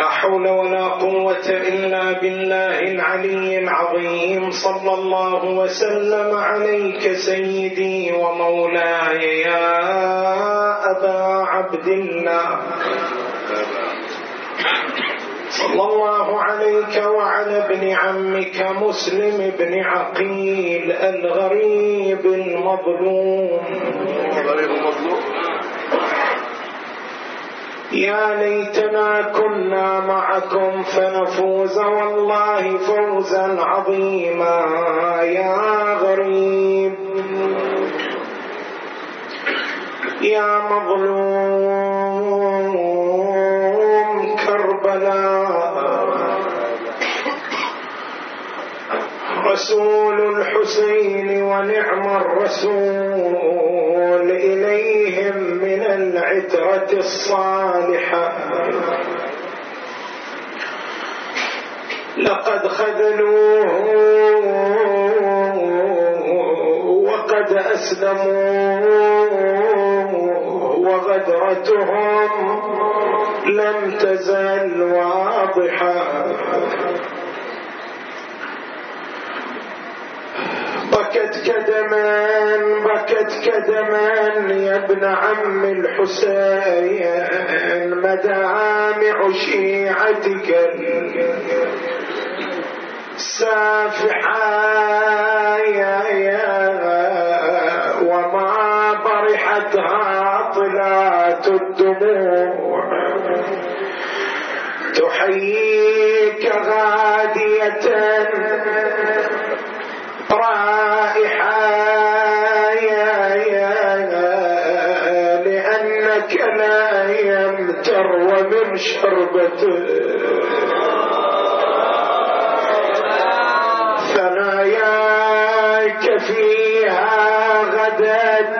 لا حول ولا قوة إلا بالله العلي العظيم. صلى الله وسلم عليك سيدي ومولاي يا أبا عبد الله. صلى الله عليك وعلى ابن عمك مسلم بن عقيل الغريب المظلوم. الغريب المظلوم. يا ليتنا كنا معكم فنفوز والله فوزا عظيما يا غريب. يا مظلوم كربلاء. رسول الحسين ونعم الرسول إليهم من العترة الصالحة. لقد خذلوه وقد أسلموا وغدرتهم لم تزل واضحة. بكت كدمان بكت كدمان يا ابن عم الحسين مدامع شيعتك سافحة يا يا وما برحتها طلات الدموع. تحييك غادية شربته. ثناياك فيها غدت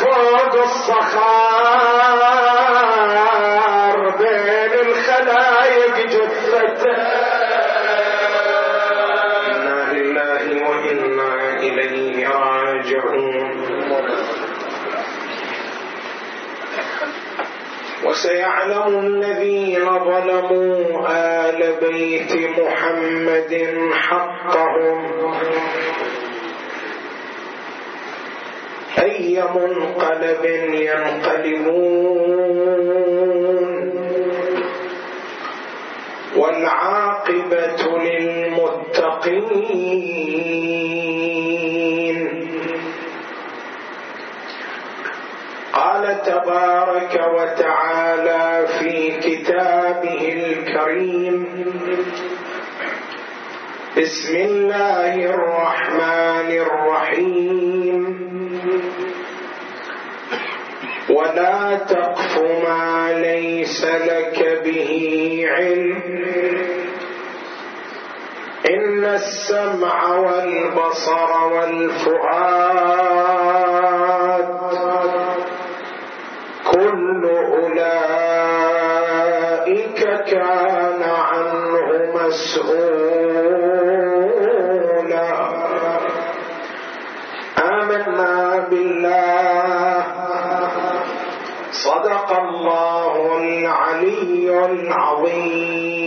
فوق الصخار بين الخلايق جثته إنا لله وإنا إليه راجعون. وسيعلم الذين ظلموا آل بيت محمد حقهم. منقلب ينقلبون. والعاقبة للمتقين. قال تبارك وتعالى في كتابه الكريم بسم الله الرحمن الرحيم. ولا تقف ما ليس لك به علم ان السمع والبصر والفؤاد كل اولئك كان عنه مسؤولا الله العلي العظيم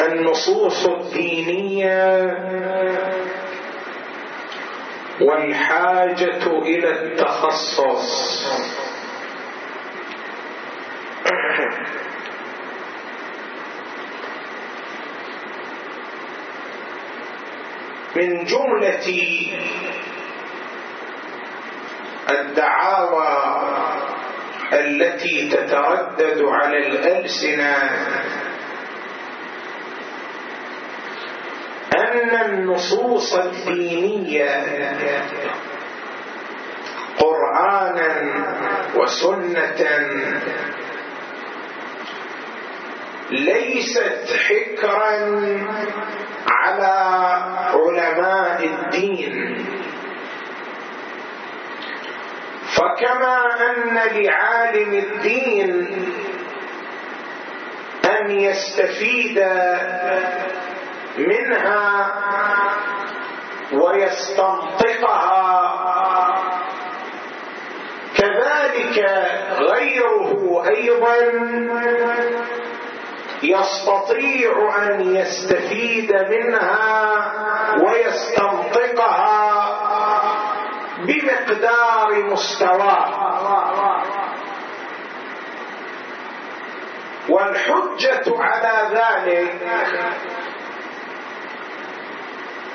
النصوص الدينية والحاجة إلى التخصص. من جملة الدعاوى التي تتردد على الألسنة. أن النصوص الدينية قرانا وسنة ليست حكرا على علماء الدين. فكما أن لعالم الدين أن يستفيد منها ويستنطقها. كذلك غيره أيضا يستطيع أن يستفيد منها ويستنطقها بمقدار مستواه. والحجة على ذلك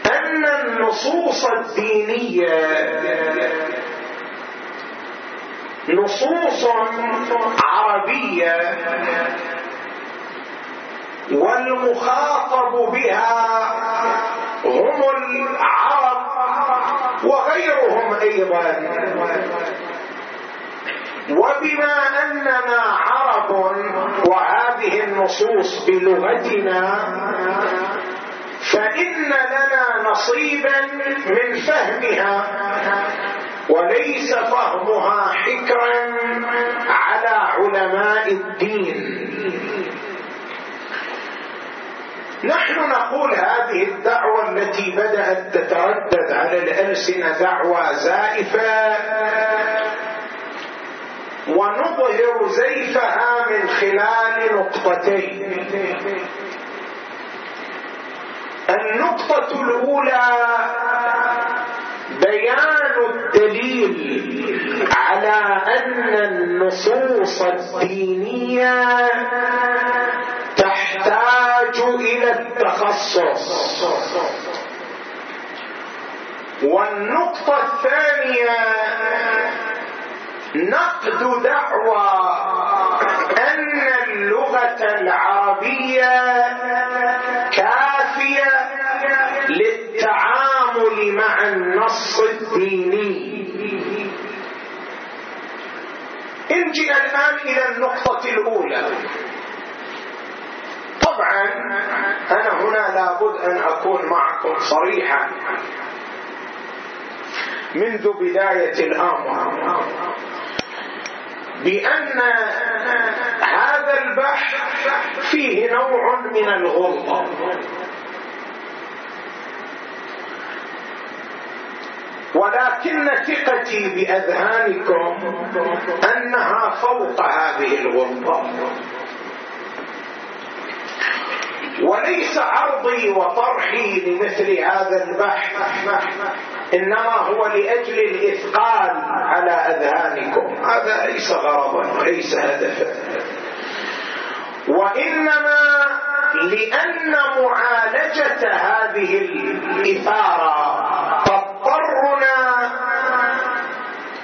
أن النصوص الدينية نصوص عربية والمخاطب بها هم العرب وغيرهم أيضا. وبما أننا عرب وهذه النصوص بلغتنا فإن لنا نصيبا من فهمها وليس فهمها حكرا على علماء الدين. نحن نقول هذه الدعوة التي بدأت تتردد على الألسنة دعوة زائفة. ونظهر زيفها من خلال نقطتين. النقطة الأولى بيان الدليل على أن النصوص الدينية إلى التخصص. والنقطة الثانية نقد دعوى أن اللغة العربية كافية للتعامل مع النص الديني. انجي الآن إلى النقطة الأولى. طبعا أنا هنا لابد أن أكون معكم صريحا منذ بداية الأمر. بأن هذا البحث فيه نوع من الغلطة ولكن ثقتي بأذهانكم أنها فوق هذه الغلطة وليس عرضي وطرحي لمثل هذا البحث. إنما هو لأجل الإثقال على أذهانكم. هذا ليس غرضا ليس هدفا. وإنما لأن معالجة هذه الإثارة تضطرنا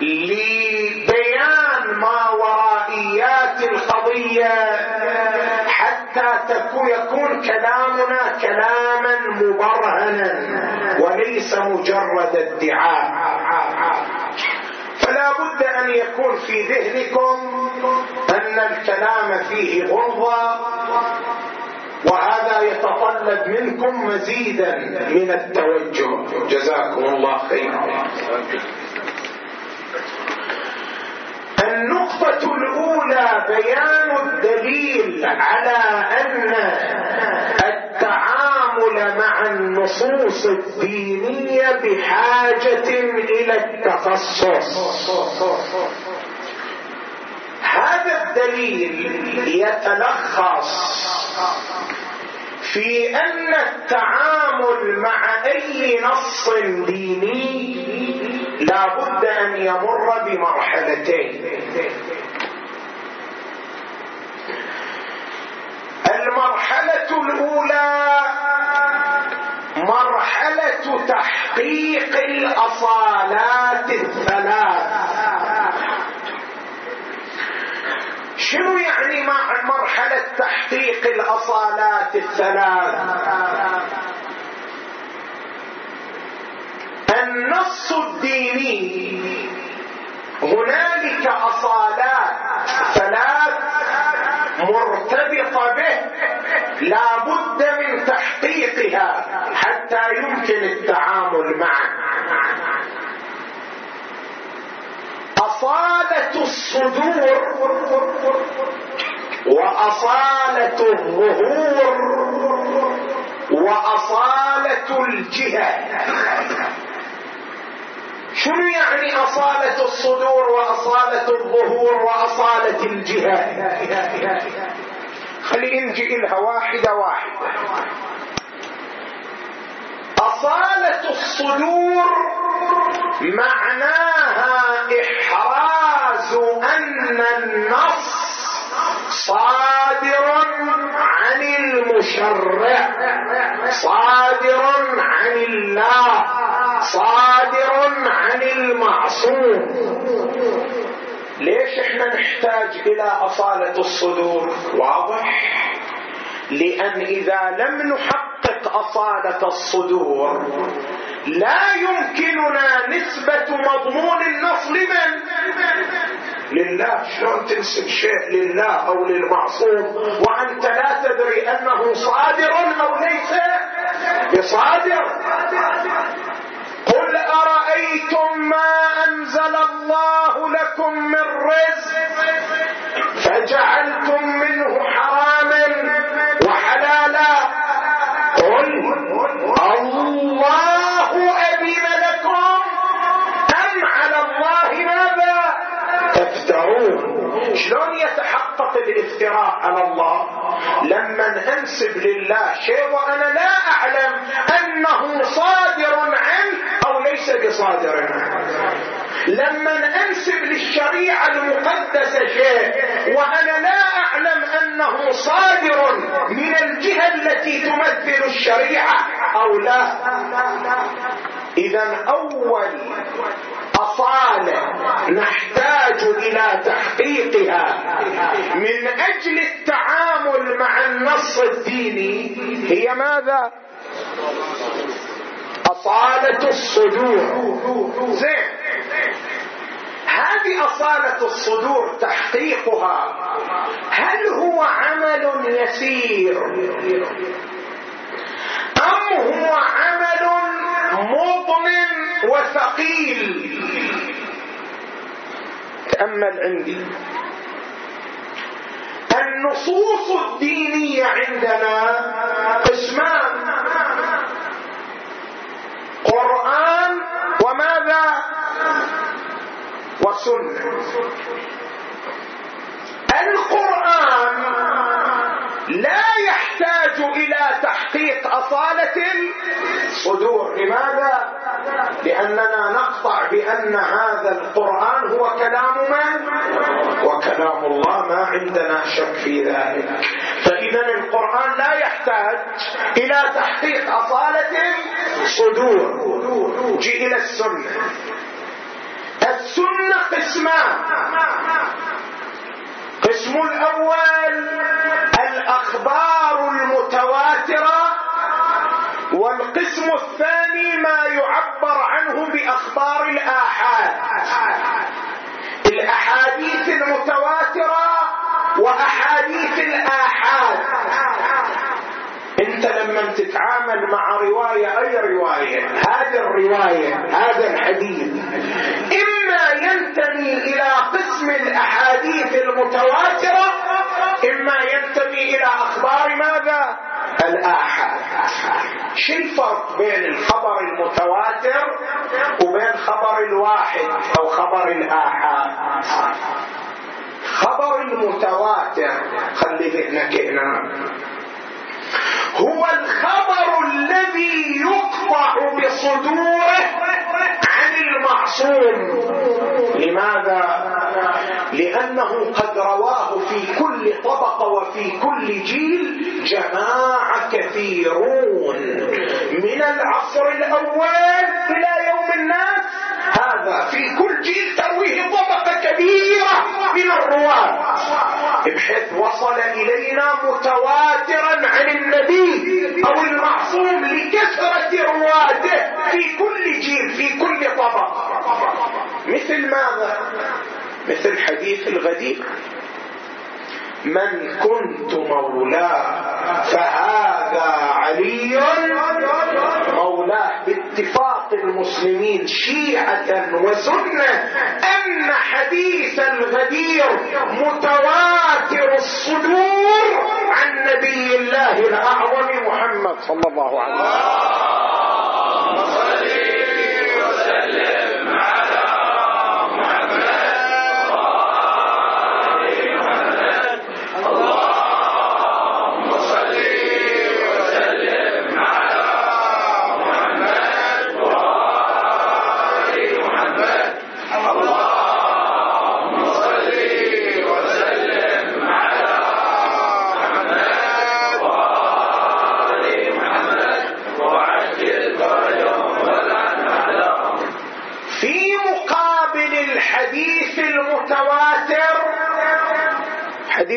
لبيان ما ورائيات القضية حتى يكون كلامنا كلاما مبرهنا وليس مجرد ادعاء. فلا بد أن يكون في ذهنكم أن الكلام فيه غلظة وهذا يتطلب منكم مزيدا من التوجه. جزاكم الله خيرا. النقطة الأولى بيان الدليل على أن التعامل مع النصوص الدينية بحاجة إلى التخصص. هذا الدليل يتلخص في أن التعامل مع أي نص ديني لا بد أن يمر بمرحلتين. المرحلة الأولى مرحلة تحقيق الأصالات الثلاث. شنو يعني مع مرحلة تحقيق الأصالات الثلاث؟ النص الديني. هنالك أصالات ثلاث مرتبطة به. لا بد من تحقيقها حتى يمكن التعامل معه. أصالة الصدور وأصالة الظهور وأصالة الجهة. شنو يعني أصالة الصدور وأصالة الظهور وأصالة الجهة؟ خلي نجي لها واحدة واحدة. أصالة الصدور معناها إحراز أن النص صادر عن المشرع صادر عن الله. صادر عن المعصوم. ليش إحنا نحتاج إلى أصالة الصدور؟ واضح؟ لأن إذا لم نحقق أصالة الصدور لا يمكننا نسبة مضمون النص لمن؟ لله. شلون تنسب شيء لله أو للمعصوم؟ وانت لا تدري أنه صادر أو ليس؟ بصادر. قل ارايتم ما أنزل الله لكم من رزق فجعلتم منه حراما وحلالا. قل الله أذن لكم أم على الله ماذا تفترون. شلون يتحقق الافتراء على الله؟ لما انسب لله شيء وأنا لا أعلم أنه صادر عنه أو ليس بصادر عنه. لما انسب للشريعة المقدسة شيء وأنا لا أعلم أنه صادر من الجهة التي تمثل الشريعة أو لا. اذا أول أصالة نحتاج إلى تحقيقها. من أجل التعامل مع النص الديني هي ماذا؟ أصالة الصدور. زين. هذه أصالة الصدور تحقيقها. هل هو عمل يسير؟ أم هو عمل مضمن وثقيل. تأمل عندي. النصوص الدينية عندنا قسمان. قرآن وماذا؟ وسنة. القرآن لا يحتاج إلى تحقيق أصالة الصدور لماذا؟ لأننا نقطع بأن هذا القرآن هو كلام من؟ وكلام الله ما عندنا شك في ذلك. فإذا القرآن لا يحتاج إلى تحقيق أصالة الصدور جي إلى السنة. السنة قسمان. قسم الأول الأخبار المتواترة والقسم الثاني ما يعبر عنه بأخبار الآحاد. الأحاديث المتواترة وأحاديث الآحاد. انت لما تتعامل مع رواية اي رواية هذه الرواية هذا الحديث. إما ينتمي إلى قسم الأحاديث المتواترة إما ينتمي إلى أخبار ماذا؟ الآحاد. شو الفرق بين الخبر المتواتر وبين خبر الواحد أو خبر الآحاد؟ خبر المتواتر خلي ذهنك هنا هو الخبر الذي يقطع بصدوره عن المعصوم. لماذا؟ لأنه قد رواه في كل طبقه وفي كل جيل جماعة كثيرون. من العصر الأول إلى يوم الناس هذا في كل جيل ترويه طبقة كبيرة من الرواه بحيث وصل إلينا متواترا عن النبي أو المعصوم لكثرة رواته في كل جيل في كل طبقة. مثل ماذا؟ مثل حديث الغدير. من كنت مولاه فهذا علي. مولاه باتفاق المسلمين شيعة وسنة أن حديث الغدير متواتر الصدور عن نبي الله الأعظم محمد صلى الله عليه وسلم.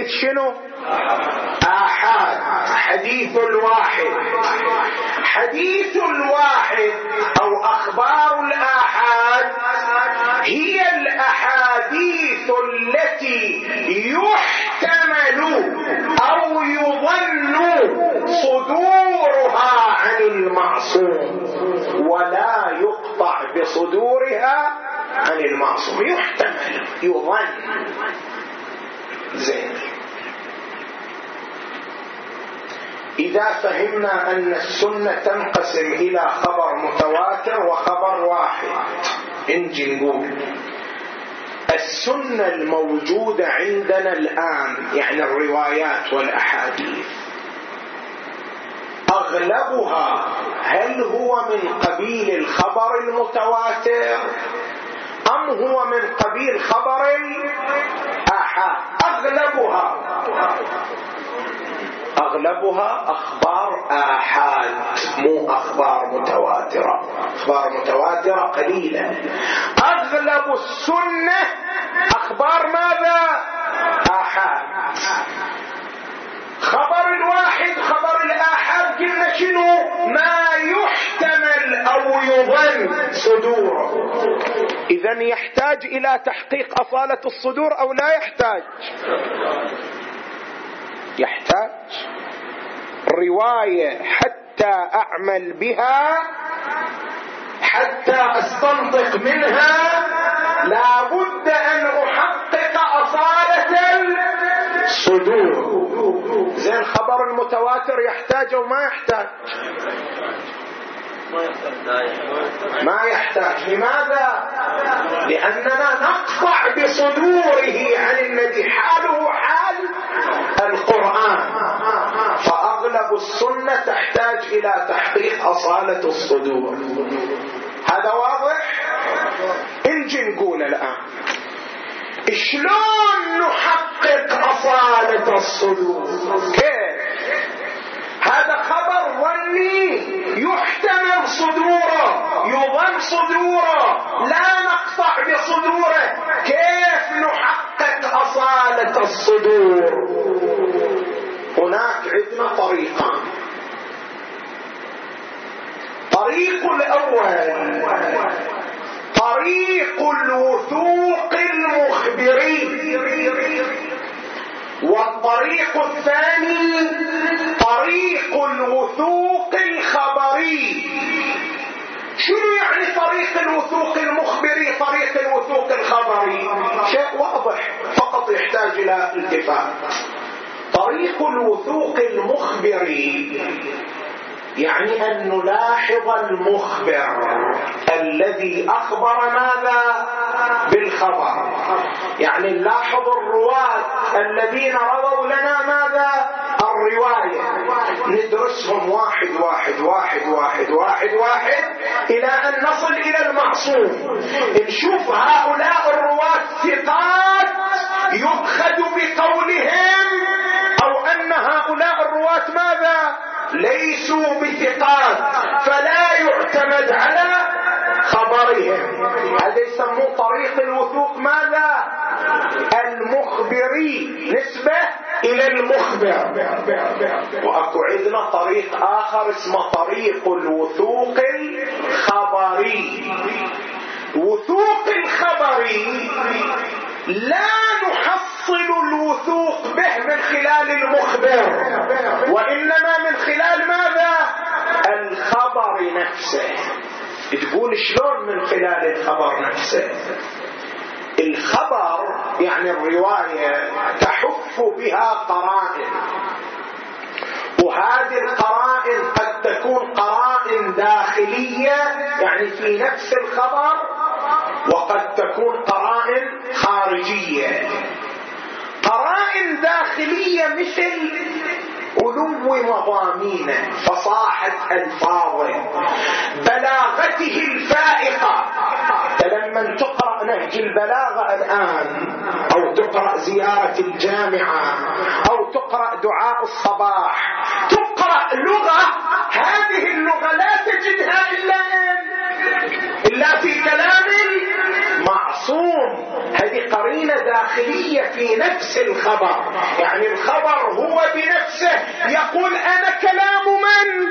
حديث شنو؟ آحاد. حديث الواحد حديث الواحد أو أخبار الآحاد هي الأحاديث التي يحتمل أو يظن صدورها عن المعصوم ولا يقطع بصدورها عن المعصوم. يحتمل يظن. زين. إذا فهمنا أن السنة تنقسم إلى خبر متواتر وخبر واحد. نجي نقول السنة الموجودة عندنا الآن يعني الروايات والأحاديث أغلبها هل هو من قبيل الخبر المتواتر أم هو من قبيل خبر الآحاد؟ أغلبها. أغلبها أخبار آحاد مو أخبار متواترة. أخبار متواترة قليلة أغلب السنة أخبار ماذا؟ آحاد. خبر الواحد خبر الآحاد قلنا شنو؟ ما يحتمل أو يظن صدوره. اذا يحتاج إلى تحقيق أصالة الصدور أو لا يحتاج؟ يحتاج رواية حتى أعمل بها حتى أستنطق منها. لا بد أن أحقق أصالة الصدور. زين خبر المتواتر يحتاج أو ما يحتاج؟ ما يحتاج. لماذا؟ لأننا نقطع بصدوره عن الذي حاله حال القرآن. فأغلب السنة تحتاج إلى تحقيق أصالة الصدور. هذا واضح؟ نجي نقول الآن. شلون نحقق أصالة الصدور؟ كيف؟ هذا خبر ظني يحتمل صدوره يظن صدوره لا نقطع بصدوره. كيف نحقق أصالة الصدور؟ هناك عندنا طريقان طريق الأول. طريق الوثوق المخبري والطريق الثاني طريق الوثوق الخبري. شنو يعني طريق الوثوق المخبري طريق الوثوق الخبري؟ شيء واضح فقط يحتاج إلى التفات طريق الوثوق المخبري يعني أن نلاحظ المخبر الذي اخبر ماذا؟ بالخبر. يعني نلاحظ الرواة الذين رووا لنا ماذا؟ الرواية. ندرسهم واحد واحد واحد واحد واحد واحد إلى أن نصل إلى المعصوم. نشوف هؤلاء الرواة ثقات يؤخذ بقولهم أو أن هؤلاء الرواة ماذا؟ ليسوا بثقات فلا يعتمد على خبرهم. هذا يسموه طريق الوثوق. ماذا؟ المخبري. نسبة إلى المخبر. وأكو عندنا طريق آخر اسمه طريق الوثوق الخبري. وثوق الخبري لا نحصل الوثوق به من خلال المخبر. وإنما من خلال ماذا؟ الخبر نفسه. تقول شلون من خلال الخبر نفسه؟ الخبر يعني الرواية تحف بها قرائن. وهذه القرائن قد تكون قرائن داخلية يعني في نفس الخبر وقد تكون قرائن خارجية. قرائن داخلية مثل علو مضامينه فصاحة ألفاظه بلاغته الفائقة. لما تقرأ نهج البلاغة الآن أو تقرأ زيارة الجامعة أو تقرأ دعاء الصباح تقرأ لغة هذه اللغة لا تجدها إلا إلا في كلام معصوم. هذه قرينة داخلية في نفس الخبر. يعني الخبر هو بنفسه. يقول أنا كلام من؟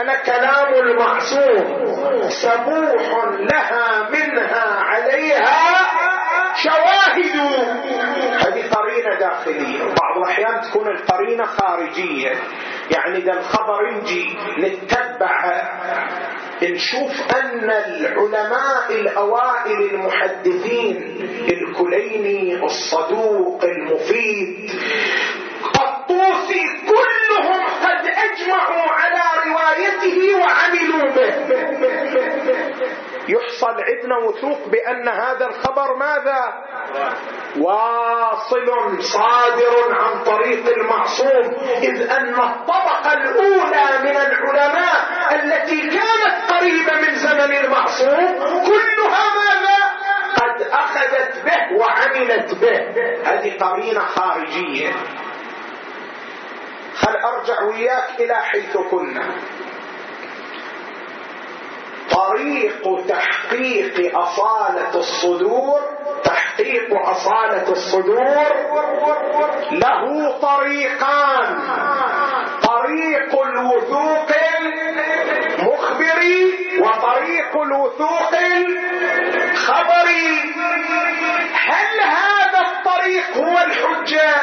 أنا كلام المعصوم. سبوح لها منها عليها شواهد. هذه قرينة داخلية. بعض الأحيان تكون القرينة خارجية. يعني إذا الخبر يجي نتبع نشوف أن العلماء الأوائل المحدثين الكليني الصدوق المفيد يحصل عندنا وثوق بأن هذا الخبر ماذا؟ واصل صادر عن طريق المعصوم إذ أن الطبقة الأولى من العلماء التي كانت قريبة من زمن المعصوم كلها ماذا؟ قد أخذت به وعملت به. هذه قرينة خارجية. خل أرجع وياك إلى حيث كنا؟ طريق تحقيق أصالة الصدور تحقيق أصالة الصدور. له طريقان. طريق الوثوق المخبري وطريق الوثوق الخبري هل هذا الطريق هو الحجة؟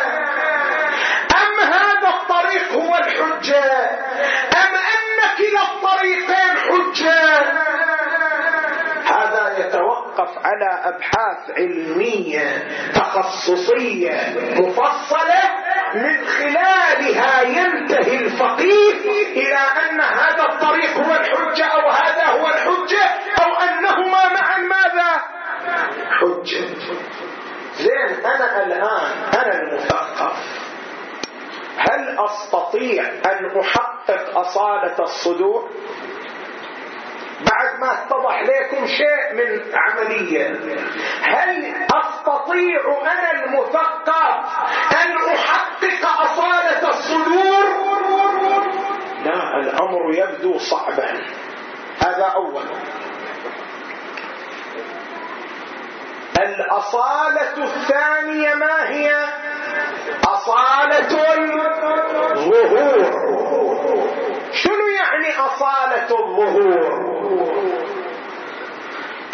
أم هذا الطريق هو الحجة؟ أم أن كلا الطريقين حجة هذا يتوقف على أبحاث علمية تخصصية مفصلة من خلالها ينتهي الفقيه إلى أن هذا الطريق هو الحجة أو هذا هو الحجة أو أنهما معا ماذا؟ حجة. زين أنا الآن أنا المثقف. هل أستطيع أن أحقق أصالة الصدور؟ بعد ما اتضح لكم شيء من عملية. هل أستطيع أنا المثقف أن أحقق أصالة الصدور؟ لا الأمر يبدو صعبا. هذا أولا الأصالة الثانية ما هي؟ أصالة الظهور. شنو يعني أصالة الظهور؟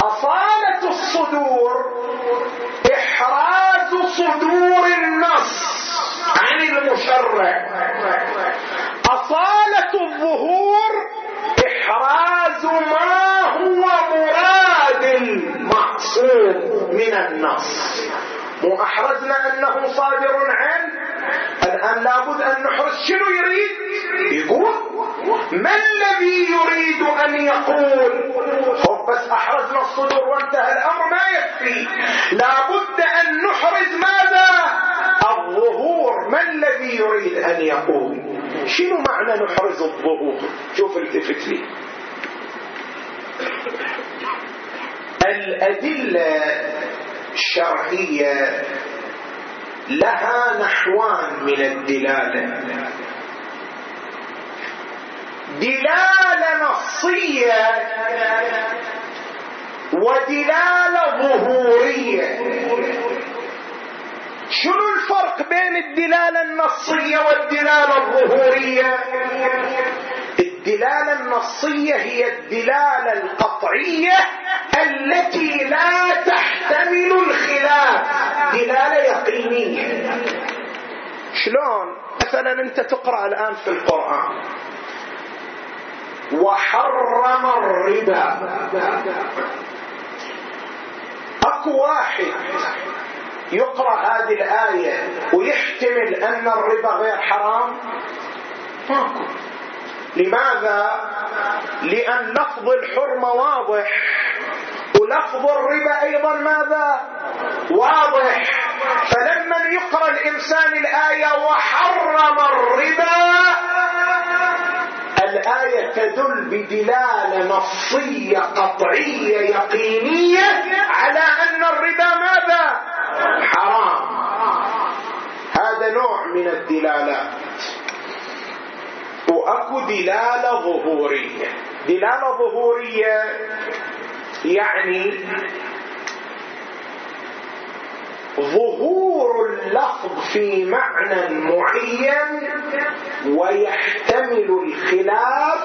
أصالة الصدور إحراز صدور النص عن المشرع. أصالة الظهور إحراز ما هو مراد المعصوم من النص مو أحرزنا أنه صادر عنه الآن لابد أن نحرز شنو يريد؟ يقول ما الذي يريد أن يقول؟ هو بس أحرزنا الصدور وانتهى الأمر ما يكفي. لابد أن نحرز ماذا؟ الظهور. ما الذي يريد أن يقول؟ شنو معنى نحرز الظهور؟ شوف التفت لي. الأدلة الشرعية لها نحوان من الدلالة. دلالة نصية ودلالة ظهورية. شنو الفرق بين الدلالة النصية والدلالة الظهورية؟ الدلالة النصية هي الدلالة القطعية التي لا تحتمل الخلاف. دلالة يقينية. شلون؟ مثلا أنت تقرأ الآن في القرآن. وحرم الربا. أكو واحد يقرأ هذه الآية ويحتمل أن الربا غير حرام؟ ماكو. لماذا؟ لأن لفظ الحرمة واضح. ولفظ الربا أيضا ماذا؟ واضح. فلما يقرأ الإنسان الآية وحرم الربا الآية تدل بدلالة نصية قطعية يقينية على أن الربا ماذا؟ حرام. هذا نوع من الدلالات. واكو دلاله ظهورية. دلاله ظهورية يعني ظهور اللفظ في معنى معين ويحتمل الخلاف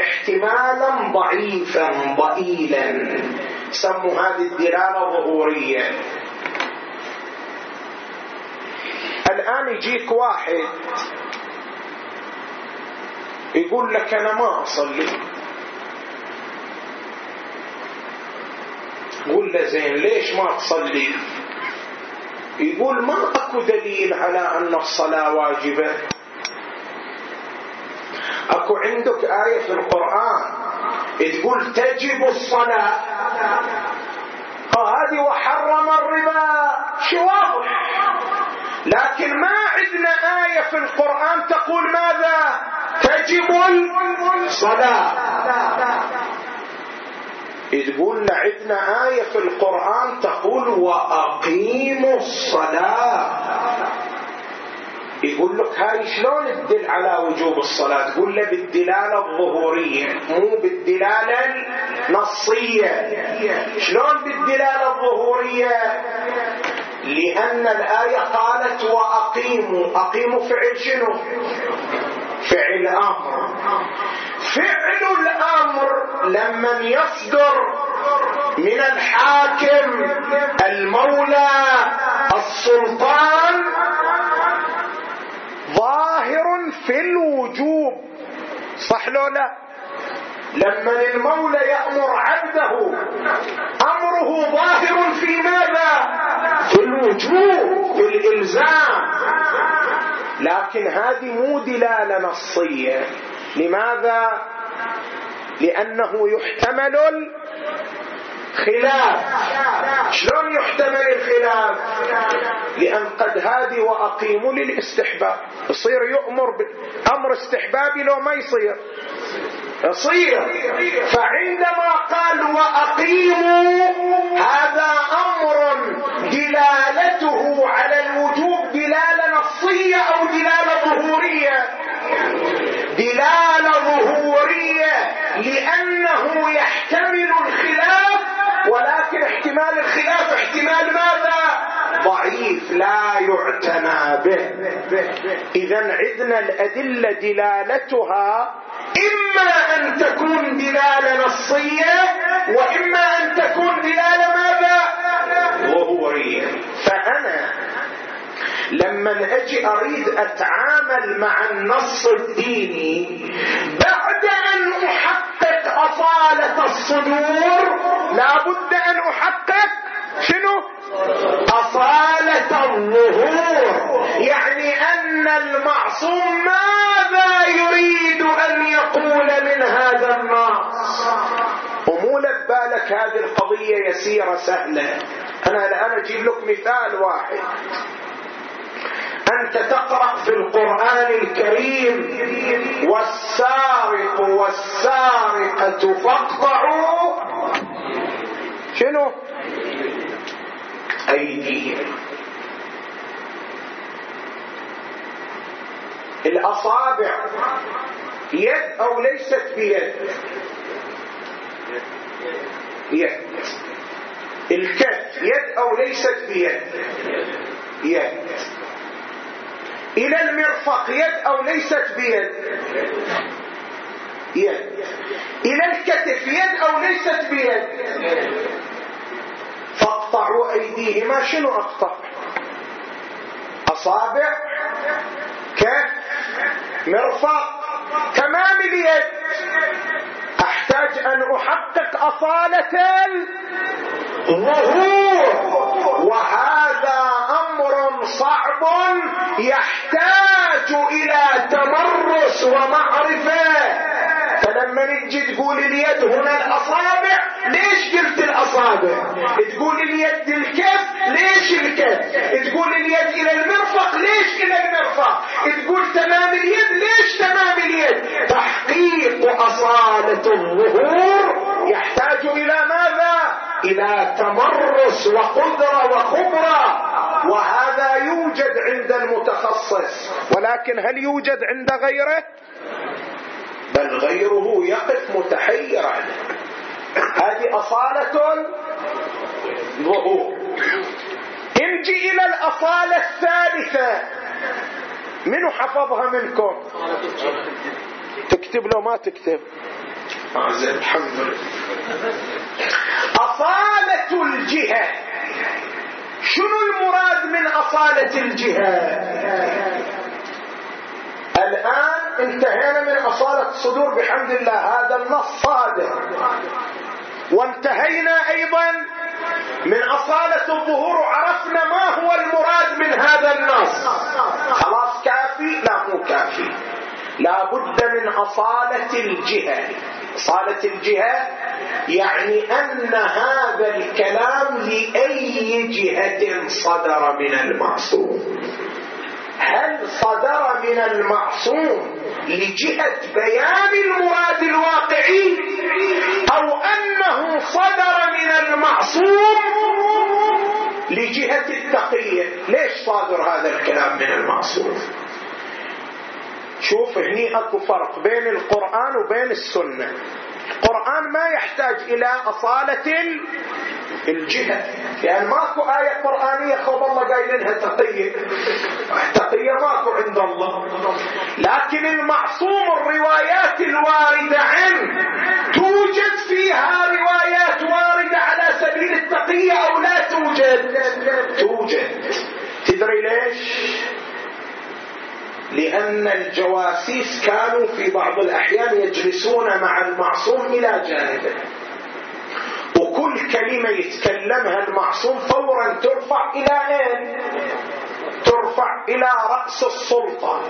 احتمالا ضعيفا ضئيلا. سموا هذه الدلالة ظهورية. الآن يجيك واحد يقول لك أنا ما أصلي. قول له زين ليش ما تصلي؟ يقول ما أكو دليل على أن الصلاة واجبة. أكو عندك آية في القرآن تقول تجب الصلاة. هذه وحرم الربا. شو واضح؟ لكن ما عندنا آية في القرآن تقول ماذا؟ تجب الصلاة. تقول عندنا آية في القرآن تقول وأقيموا الصلاة. يقول لك هاي شلون تدل على وجوب الصلاة؟ تقول له بالدلالة الظهورية مو بالدلالة النصية. شلون بالدلالة الظهورية؟ لأن الآية قالت وأقيموا. أقيموا فعل شنو؟ فعل أمر فعل الأمر لمن يصدر من الحاكم المولى السلطان ظاهر في الوجوب. صح لو لا؟ لما المولى يأمر عبده أمره ظاهر في ماذا؟ في الوجوب في الإلزام. لكن هذه مو دلالة نصية. لماذا؟ لأنه يحتمل خلاف شلون يحتمل الخلاف؟ لأن قد هذه وأقيموا للاستحباب. يصير يؤمر بأمر استحبابي لو ما يصير. يصير فعندما قال وأقيموا هذا أمر دلالته على الوجوب دلالة نصية أو دلالة ظهورية. دلالة ظهورية لأنه يحتمل الخلاف ولكن احتمال الخلاف احتمال ماذا؟ ضعيف لا يعتنى به. اذا عندنا الأدلة دلالتها إما أن تكون دلالة نصية وإما أن تكون دلالة ماذا؟ ظهوريه فأنا لما أجي أريد أتعامل مع النص الديني بعد أن أحقق أصالة الصدور لابد أن أحقق شنو؟ أصالة الظهور. يعني أن المعصوم ماذا يريد أن يقول من هذا النص؟ ومو بالك هذه القضية يسيرة سهلة. أنا الآن أجيب لك مثال واحد. أنت تقرأ في القرآن الكريم والسارق والسارقة فاقطعوا شنو؟ أيديهم. الأصابع يد أو ليست بيد؟ يد. الكف يد أو ليست بيد؟ يد. إلى المرفق يد أو ليست بيد؟ يد. إلى الكتف يد أو ليست بيد؟ فاقطعوا أيديهما. شنو أقطع؟ أصابع كف مرفق. تمام اليد. أحتاج أن أحقق أصالة الظهور. وهذا أمر صعب يحتاج إلى تمرس ومعرفة. فلما نجي تقول اليد هنا الأصابع ليش قلت الأصابع؟ تقول اليد الكف ليش الكف؟ تقول اليد إلى المرفق ليش إلى المرفق؟ تقول تمام اليد ليش تمام اليد؟ تحقيق أصالة الظهور يحتاج إلى ماذا؟ إلى تمرس وقدرة وخبرة. وهذا يوجد عند المتخصص. ولكن هل يوجد عند غيره؟ بل غيره يقف متحيرا. هذه أصالة ظهور امجي إلى الأصالة الثالثة. منو حفظها منكم؟ تكتب لو ما تكتب. الحمد لله. أصالة الجهة. شنو المراد من أصالة الجهة الآن انتهينا من أصالة الصدور بحمد الله هذا النص صادق. وانتهينا أيضا من أصالة الظهور وعرفنا ما هو المراد من هذا النص. خلاص كافي؟ لا مو كافي. لا بد من أصالة الجهة أصالة الجهة يعني أن هذا الكلام لأي جهة صدر من المعصوم. هل صدر من المعصوم لجهة بيان المراد الواقعي؟ أو أنه صدر من المعصوم لجهة التقية؟ ليش صادر هذا الكلام من المعصوم؟ شوف هني أكو فرق بين القرآن وبين السنة. القرآن ما يحتاج إلى أصالة الجهة. يعني ماكو آية قرآنية خوب الله قايلينها تقية تقية ماكو عند الله. لكن المعصوم الروايات الواردة عنه توجد فيها روايات واردة على سبيل التقية أو لا توجد. توجد. تدري ليش؟ لأن الجواسيس كانوا في بعض الأحيان يجلسون مع المعصوم إلى جانبه. وكل كلمة يتكلمها المعصوم فورا ترفع إلى أين؟ إلى رأس السلطة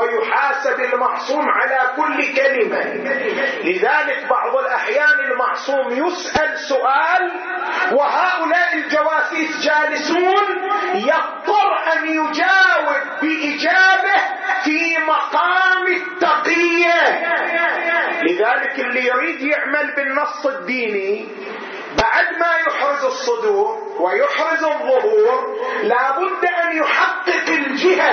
ويحاسب المعصوم على كل كلمة. لذلك بعض الأحيان المعصوم يسأل سؤال وهؤلاء الجواسيس جالسون يضطر أن يجاوب بإجابة في مقام التقية. لذلك اللي يريد يعمل بالنص الديني بعد ما يحرز الصدور ويحرز الظهور لابد أن يحقق الجهة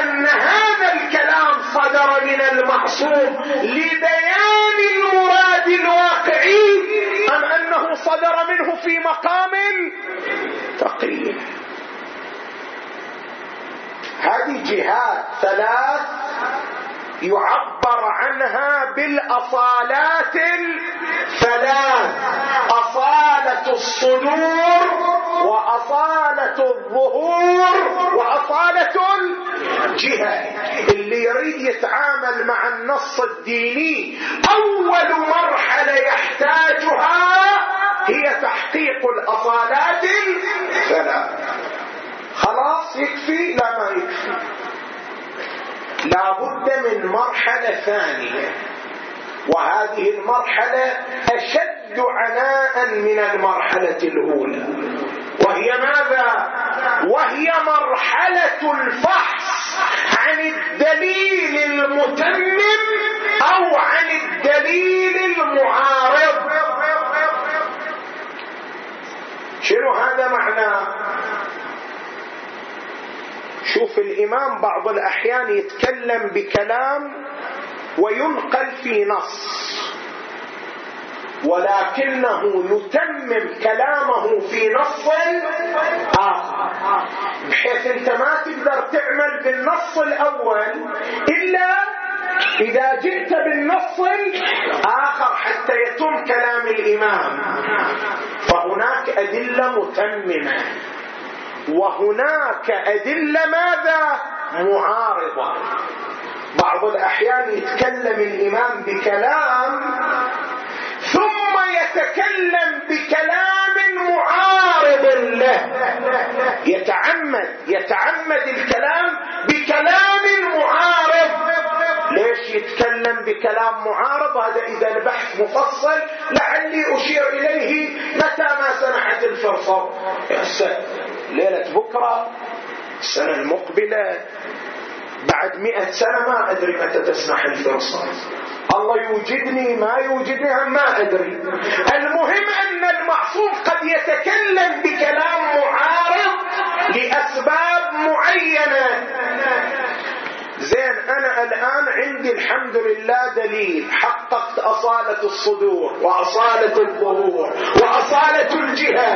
أن هذا الكلام صدر من المعصوم لبيان المراد الواقعي أم أنه صدر منه في مقام تقي هذه جهات ثلاث يعبر عنها بالأصالات الثلاث. أصالة الصدور وأصالة الظهور وأصالة الجهة. اللي يريد يتعامل مع النص الديني أول مرحلة يحتاجها هي تحقيق الأصالات الثلاث. خلاص يكفي؟ لا ما يكفي. لا بد من مرحلة ثانية وهذه المرحلة أشد عناء من المرحلة الأولى وهي ماذا؟ وهي مرحلة الفحص عن الدليل المتمم أو عن الدليل المعارض شنو هذا معناه؟ شوف الإمام بعض الأحيان يتكلم بكلام وينقل في نص. ولكنه يتمم كلامه في نص آخر. بحيث أنت ما تقدر تعمل بالنص الأول إلا إذا جئت بالنص الآخر حتى يتم كلام الإمام. فهناك أدلة متممة. وهناك أدلة ماذا؟ معارضة. بعض الأحيان يتكلم الإمام بكلام ثم يتكلم بكلام معارض له. يتعمد يتعمد الكلام بكلام معارض. ليش يتكلم بكلام معارض؟ هذا إذا البحث مفصل لعلي أشير إليه متى ما سمحت الفرصة. ليلة بكرة السنة المقبلة بعد مئة سنة ما أدري متى تسمح الفرصة. الله يوجدني ما يوجدني ما أدري. المهم أن المعصوم قد يتكلم بكلام معارض لأسباب معينة. زين أنا الآن عندي الحمد لله دليل حققت أصالة الصدور وأصالة الظهور وأصالة الجهة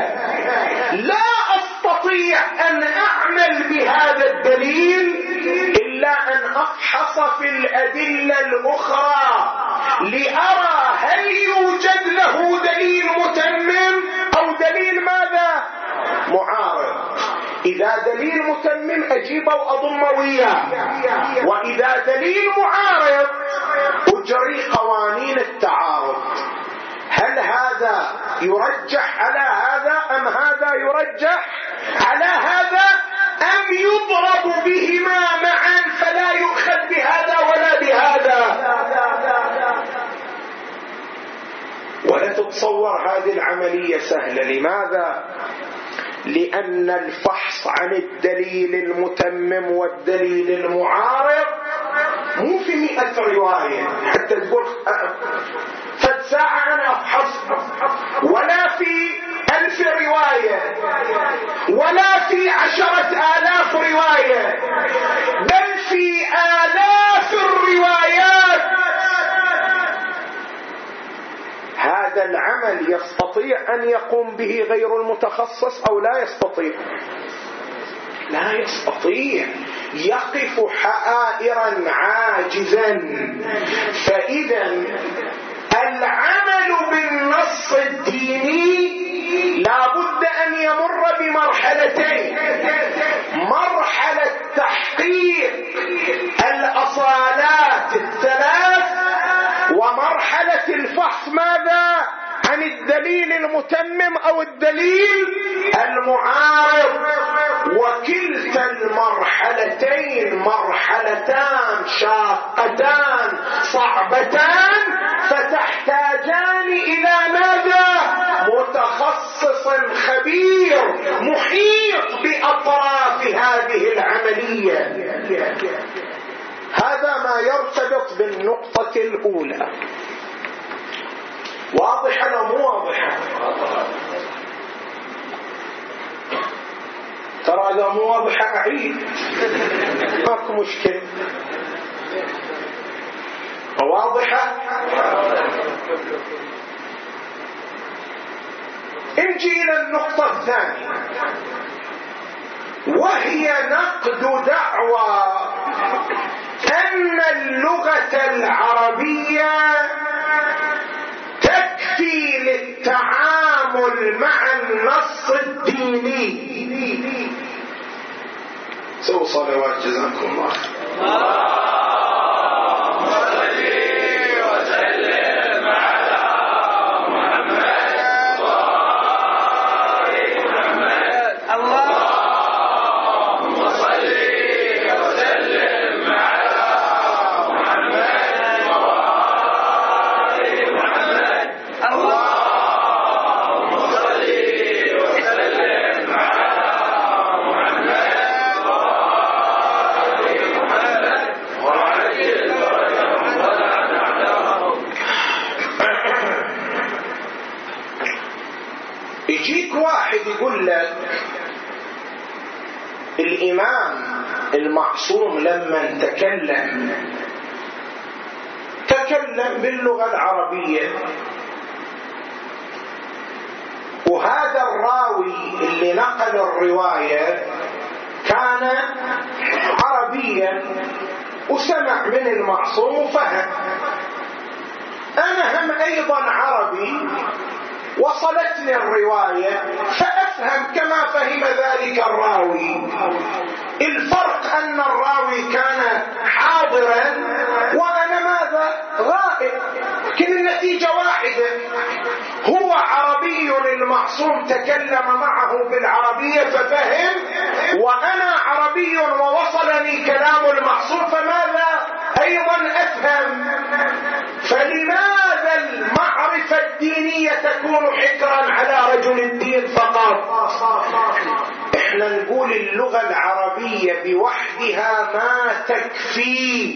لا أستطيع أن أعمل بهذا الدليل إلا أن أفحص في الأدلة الأخرى لأرى هل يوجد له دليل متمم أو دليل ماذا؟ معارض. إذا دليل متمم أجيبه وأضم وياه. وإذا دليل معارض أجري قوانين التعارض. هل هذا يرجح على هذا أم هذا يرجح على هذا أم يضرب بهما معا فلا يؤخذ بهذا ولا بهذا؟ ولا تتصور هذه العملية سهلة. لماذا؟ لأن الفحص عن الدليل المتمم والدليل المعارض مو في مئة رواية. حتى تقول فد ساعة أنا أفحص. ولا في ألف رواية. ولا في عشرة آلاف رواية. بل في آلاف الروايات. هذا العمل يستطيع أن يقوم به غير المتخصص أو لا يستطيع؟ لا يستطيع. يقف حائرا عاجزا. فإذا العمل بالنص الديني لا بد أن يمر بمرحلتين. مرحلة تحقيق الأصالات الثلاث ومرحلة الفحص ماذا؟ عن الدليل المتمم أو الدليل المعارض. وكلتا المرحلتين مرحلتان شاقتان صعبتان فتحتاجان إلى ماذا؟ متخصص خبير محيط بأطراف هذه العملية. هذا ما يرتبط بالنقطة الأولى. واضحة أو مو واضحة ترى إذا مو واضحة أعيد. ماكو مشكلة. واضحة؟ نجي إلى النقطة الثانية. وهي نقد دعوى. أن اللغة العربية تكفي للتعامل مع النص الديني. سووا صلوات جزاكم الله الإمام المعصوم لما تكلم. تكلم باللغة العربية. وهذا الراوي اللي نقل الرواية كان عربيا وسمع من المعصوم وفهم. أنا هم أيضا عربي وصلتني الرواية فأفهم كما فهم ذلك الراوي. الفرق أن الراوي كان حاضرا وأنا ماذا؟ غائب. لكن النتيجة واحدة. هو عربي المعصوم تكلم معه بالعربية ففهم وأنا عربي ووصلني كلام المعصوم فماذا؟ أيضا أفهم. فلماذا المعرفة الدينية تكون حكرا على رجل الدين فقط؟ إحنا نقول اللغة العربية بوحدها ما تكفي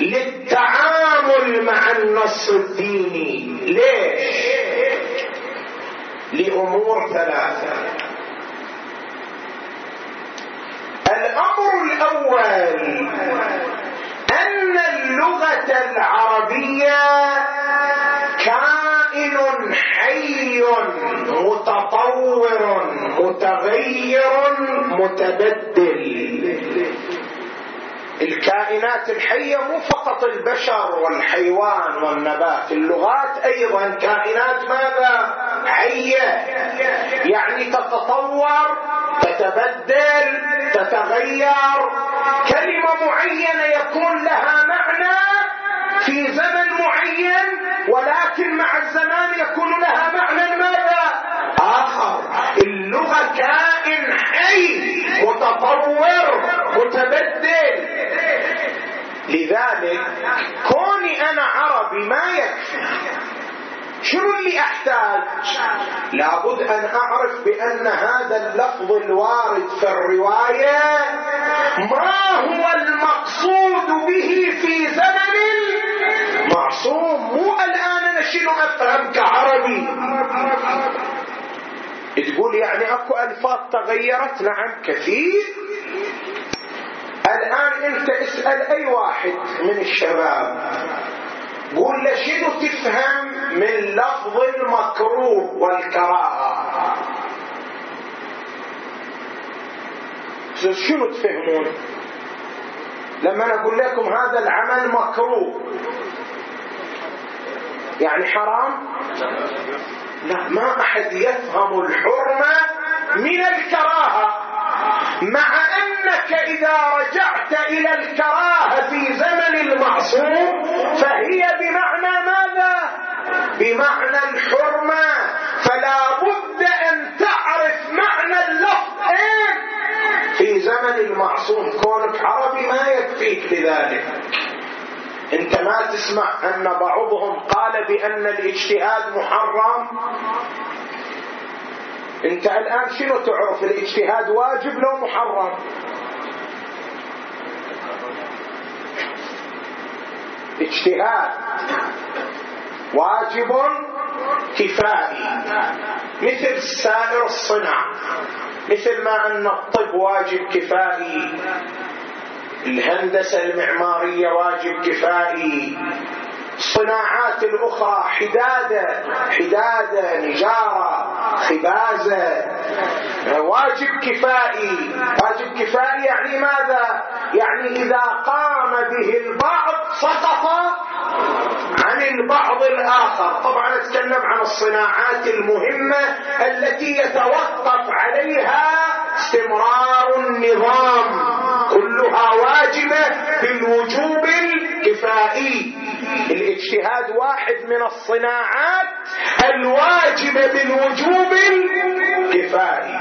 للتعامل مع النص الديني. ليش؟ لأمور ثلاثة. الأمر الأول أن اللغة العربية كائن حي متطور متغير متبدل. الكائنات الحية مو فقط البشر والحيوان والنبات اللغات أيضا كائنات ماذا؟ حية يعني تتطور تتبدل تتغير. كلمة معينة يكون لها معنى في زمن معين ولكن مع الزمان يكون لها معنى ماذا آخر. اللغة كائن حي متطور متبدل. لذلك كوني أنا عربي ما يكفي. شنو اللي أحتاج؟ لابد أن أعرف بأن هذا اللفظ الوارد في الرواية ما هو المقصود به في زمن المعصوم؟ مو الآن أنا شنو أفهم كعربي. تقول يعني أكو ألفاظ تغيرت؟ نعم كثير. الآن أنت اسأل أي واحد من الشباب. قول له شنو تفهم من لفظ المكروه والكراهة؟ شنو تفهمون؟ لما أنا أقول لكم هذا العمل مكروه. يعني حرام؟ لا ما أحد يفهم الحرمة من الكراهة مع أنك إذا رجعت إلى الكراهة في زمن المعصوم فهي بمعنى ماذا؟ بمعنى الحرمة فلا بد أن تعرف معنى اللفظ إيه؟ في زمن المعصوم كونك عربي ما يكفيك لذلك انت ما تسمع أن بعضهم قال بأن الاجتهاد محرم أنت الآن شنو تعرف؟ الاجتهاد واجب لو محرم؟ اجتهاد واجب كفائي. مثل سائر الصنع مثل ما أن الطب واجب كفائي. الهندسة المعمارية واجب كفائي. الصناعات الأخرى حدادة حدادة نجارة خبازة. واجب كفائي. واجب كفائي يعني ماذا؟ يعني إذا قام به البعض سقط عن البعض الآخر. طبعا أتكلم عن الصناعات المهمة التي يتوقف عليها استمرار النظام. كلها واجبة بالوجوب الكفائي الاجتهاد واحد من الصناعات الواجبة بالوجوب الكفائي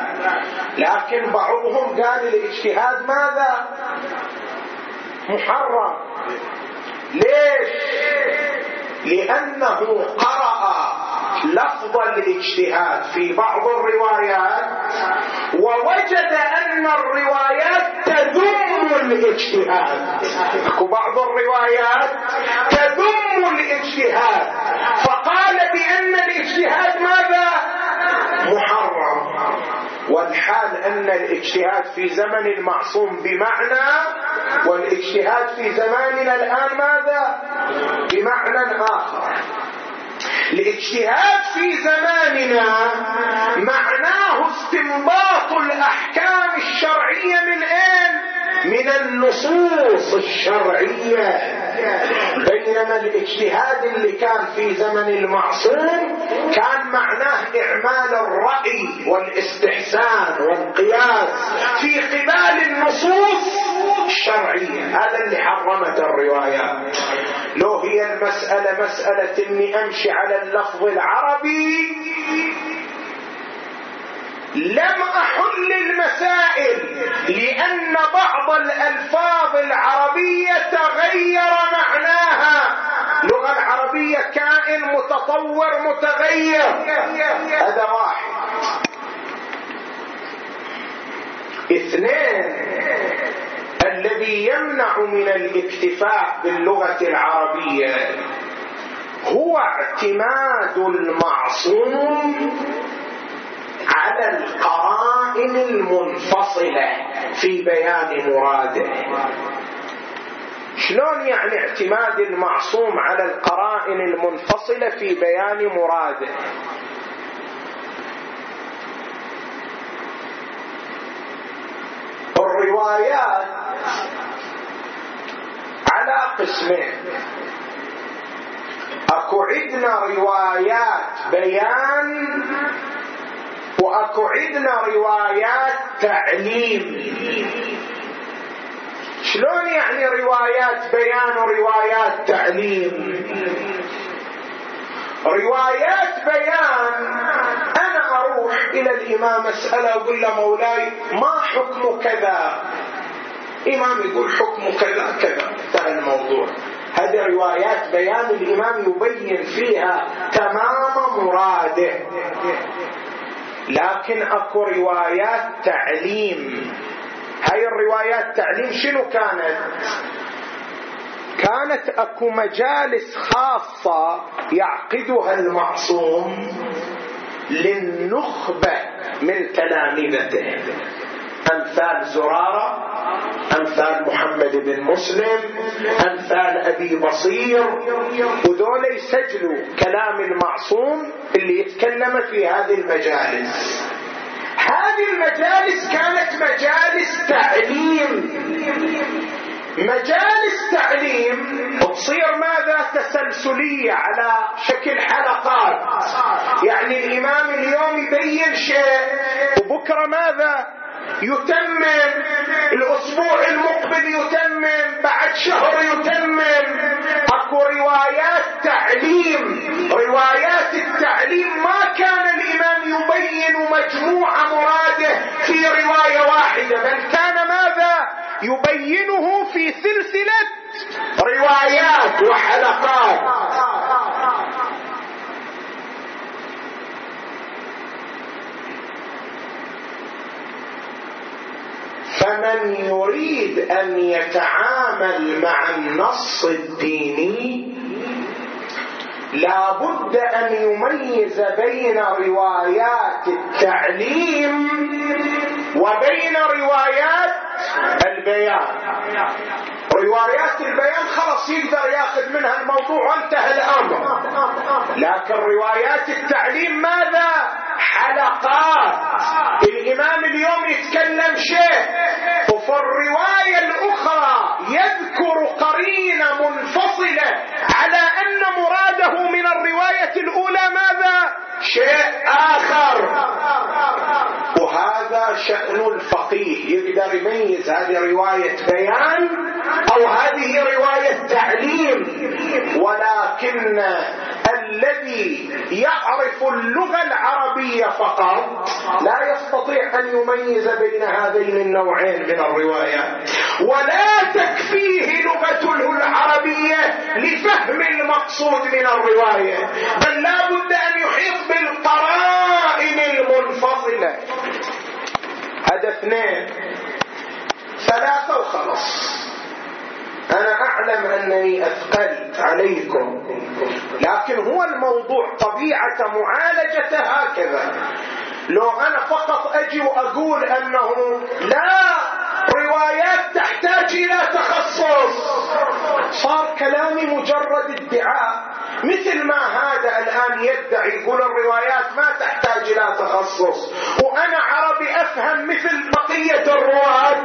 لكن بعضهم قال الاجتهاد ماذا؟ محرم. ليش؟ لأنه قرأ لفظ الاجتهاد في بعض الروايات ووجد أن الروايات تذم الاجتهاد. بعض الروايات تذم الاجتهاد. فقال بأن الاجتهاد ماذا؟ محرم. والحال أن الاجتهاد في زمن المعصوم بمعنى والاجتهاد في زماننا الآن ماذا؟ بمعنى آخر. الاجتهاد في زماننا معناه استنباط الأحكام الشرعية من أين؟ من النصوص الشرعية بينما الاجتهاد اللي كان في زمن المعصوم كان معناه إعمال الرأي والاستحسان والقياس في قبال النصوص الشرعية. هذا اللي حرمت الروايات لو هي المسألة مسألة إني أمشي على اللفظ العربي لم أحل المسائل لأن بعض الألفاظ العربية تغير معناها. اللغة العربية كائن متطور متغير. هذا واحد. اثنين الذي يمنع من الاكتفاء باللغة العربية هو اعتماد المعصوم على القرائن المنفصلة في بيان مراده شلون يعني اعتماد المعصوم على القرائن المنفصلة في بيان مراده الروايات على قسمين. أكو عندنا روايات بيان وأكو عندنا روايات تعليم. شلون يعني روايات بيان وروايات تعليم؟ روايات بيان. أنا أروح إلى الإمام اساله أقول له مولاي ما حكم كذا؟ إمام يقول حكم كذا كذا. انتهى الموضوع. هذه روايات بيان الإمام يبين فيها تمام مراده. لكن اكو روايات تعليم. هاي الروايات تعليم شنو كانت؟ كانت اكو مجالس خاصة يعقدها المعصوم للنخبة من تلامذته أمثال زرارة أمثال محمد بن مسلم أمثال أبي بصير وذول يسجلوا كلام المعصوم اللي يتكلم في هذه المجالس. هذه المجالس كانت مجالس تعليم. مجالس تعليم تصير ماذا؟ تسلسلية على شكل حلقات. يعني الإمام اليوم يبين شيء وبكرة ماذا؟ يتمم الأسبوع المقبل يتمم بعد شهر يتمم. أكو روايات تعليم روايات التعليم ما كان الإمام يبين مجموع مراده في رواية واحدة بل كان ماذا؟ يبينه في سلسلة روايات وحلقات. فمن يريد أن يتعامل مع النص الديني لا بد أن يميز بين روايات التعليم وبين روايات البيان. روايات البيان خلاص يقدر ياخذ منها الموضوع وانتهى الأمر. لكن روايات التعليم ماذا؟ حلقات. الإمام اليوم يتكلم شيء وفي الرواية الأخرى يذكر قرينه منفصلة على ان مراده من الروايه الاولى ماذا شيء اخر وهذا شأن الفقيه. يقدر يميز هذه رواية بيان أو هذه رواية تعليم. ولكن الذي يعرف اللغة العربية فقط لا يستطيع أن يميز بين هذين النوعين من الروايات ولا تكفيه لغته العربية لفهم المقصود من الرواية. بل لا بد أن يحيط بالقرائن المنفصلة. هذا اثنين ثلاثة وخلص أنا أعلم أنني أثقلت عليكم. لكن هو الموضوع طبيعة معالجته هكذا. لو أنا فقط أجي وأقول أنه لا روايات تحتاج إلى تخصص. صار كلامي مجرد ادعاء. مثل ما هذا الآن يدعي يقول الروايات ما تحتاج إلى تخصص. وأنا عربي أفهم مثل بقية الرواة.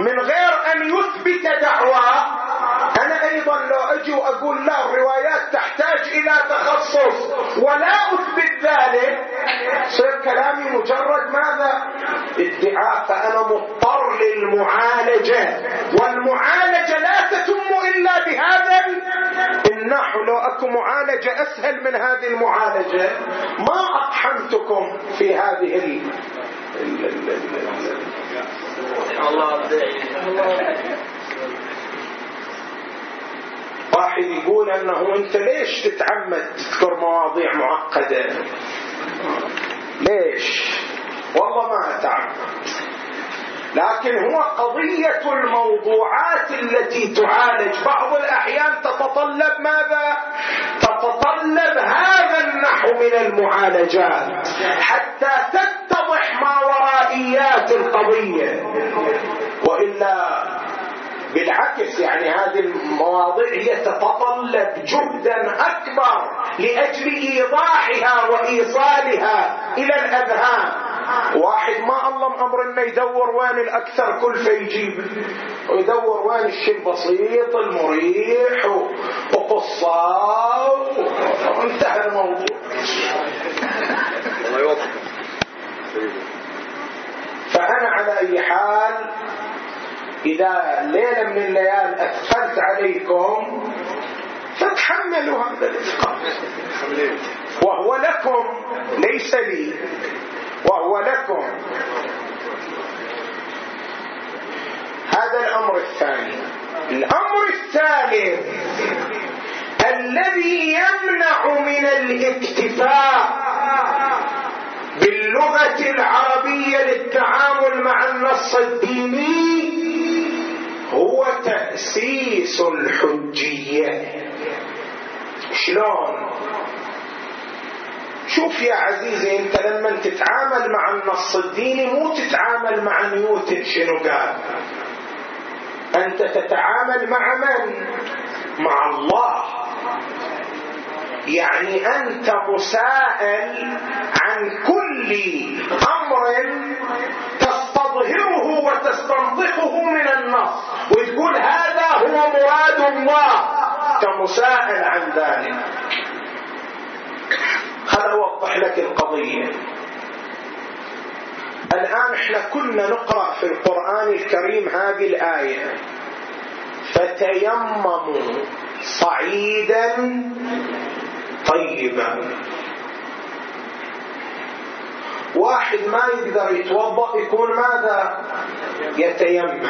من غير أن يثبت دعواه أنا أيضا لو أجي وأقول لا الروايات تحتاج إلى تخصص. ولا أثبت ذلك. صير كلامي مجرد ماذا؟ ادعاء فأنا مضطر للمعالجة. والمعالجة لا تتم إلا بهذا النحو لو أكو معالجة أسهل من هذه المعالجة. ما أطحنتكم في هذه ال... الله واحد يقول أنه أنت ليش تتعمد تذكر مواضيع معقدة؟ ليش؟ والله ما أتعمد. لكن هو قضية الموضوعات التي تعالج بعض الأحيان تتطلب ماذا؟ تتطلب هذا النحو من المعالجات حتى تتضح ما ورائيات القضية. وإلا بالعكس يعني هذه المواضيع هي تتطلب جهدا أكبر لأجل إيضاحها وإيصالها إلى الأذهان. واحد ما الله أمر إنه يدور وين الأكثر كلفه يجيب ويدور وين الشيء البسيط المريح وقصة وانتهى الموضوع. فأنا على أي حال إذا ليلة من الليال أثقلت عليكم فتحملوا هذا الإثقال وهو لكم ليس لي. وهو لكم. هذا الأمر الثاني. الأمر الثالث الذي يمنع من الاكتفاء باللغة العربية للتعامل مع النص الديني هو تأسيس الحجية. شلون؟ شوف يا عزيزي انت لما تتعامل مع النص الديني مو تتعامل مع نيوتن شنو قال. انت تتعامل مع من؟ مع الله. يعني انت مسائل عن كل أمر تستظهره وتستنطقه من النص. وتقول هذا هو مراد الله كمسائل عن ذلك. هذا أوضح لك القضية. الآن إحنا كنا نقرأ في القرآن الكريم هذه الآية. فتيمموا صعيدا طيبا. واحد ما يقدر يتوضأ يكون ماذا؟ يتيمم.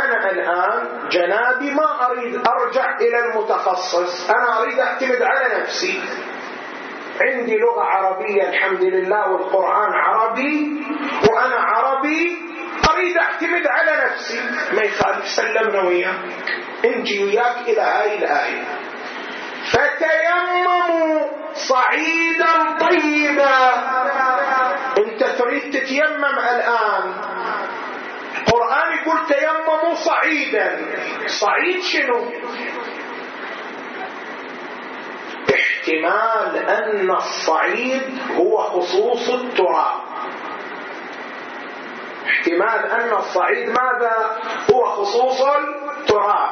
أنا الآن جنابي ما أريد أرجع إلى المتخصص. أنا أريد أعتمد على نفسي. عندي لغة عربية الحمد لله والقرآن عربي وأنا عربي. أريد أعتمد على نفسي. ما يخالف سلمنا وياك. انجي وياك إلى هاي الآية. فتيمموا صعيدا طيبا. انت تريد تتيمم الآن. القرآن يقول تيمموا صعيدا. صعيد شنو؟ احتمال أن الصعيد هو خصوص التراب. احتمال أن الصعيد ماذا؟ هو خصوص التراب.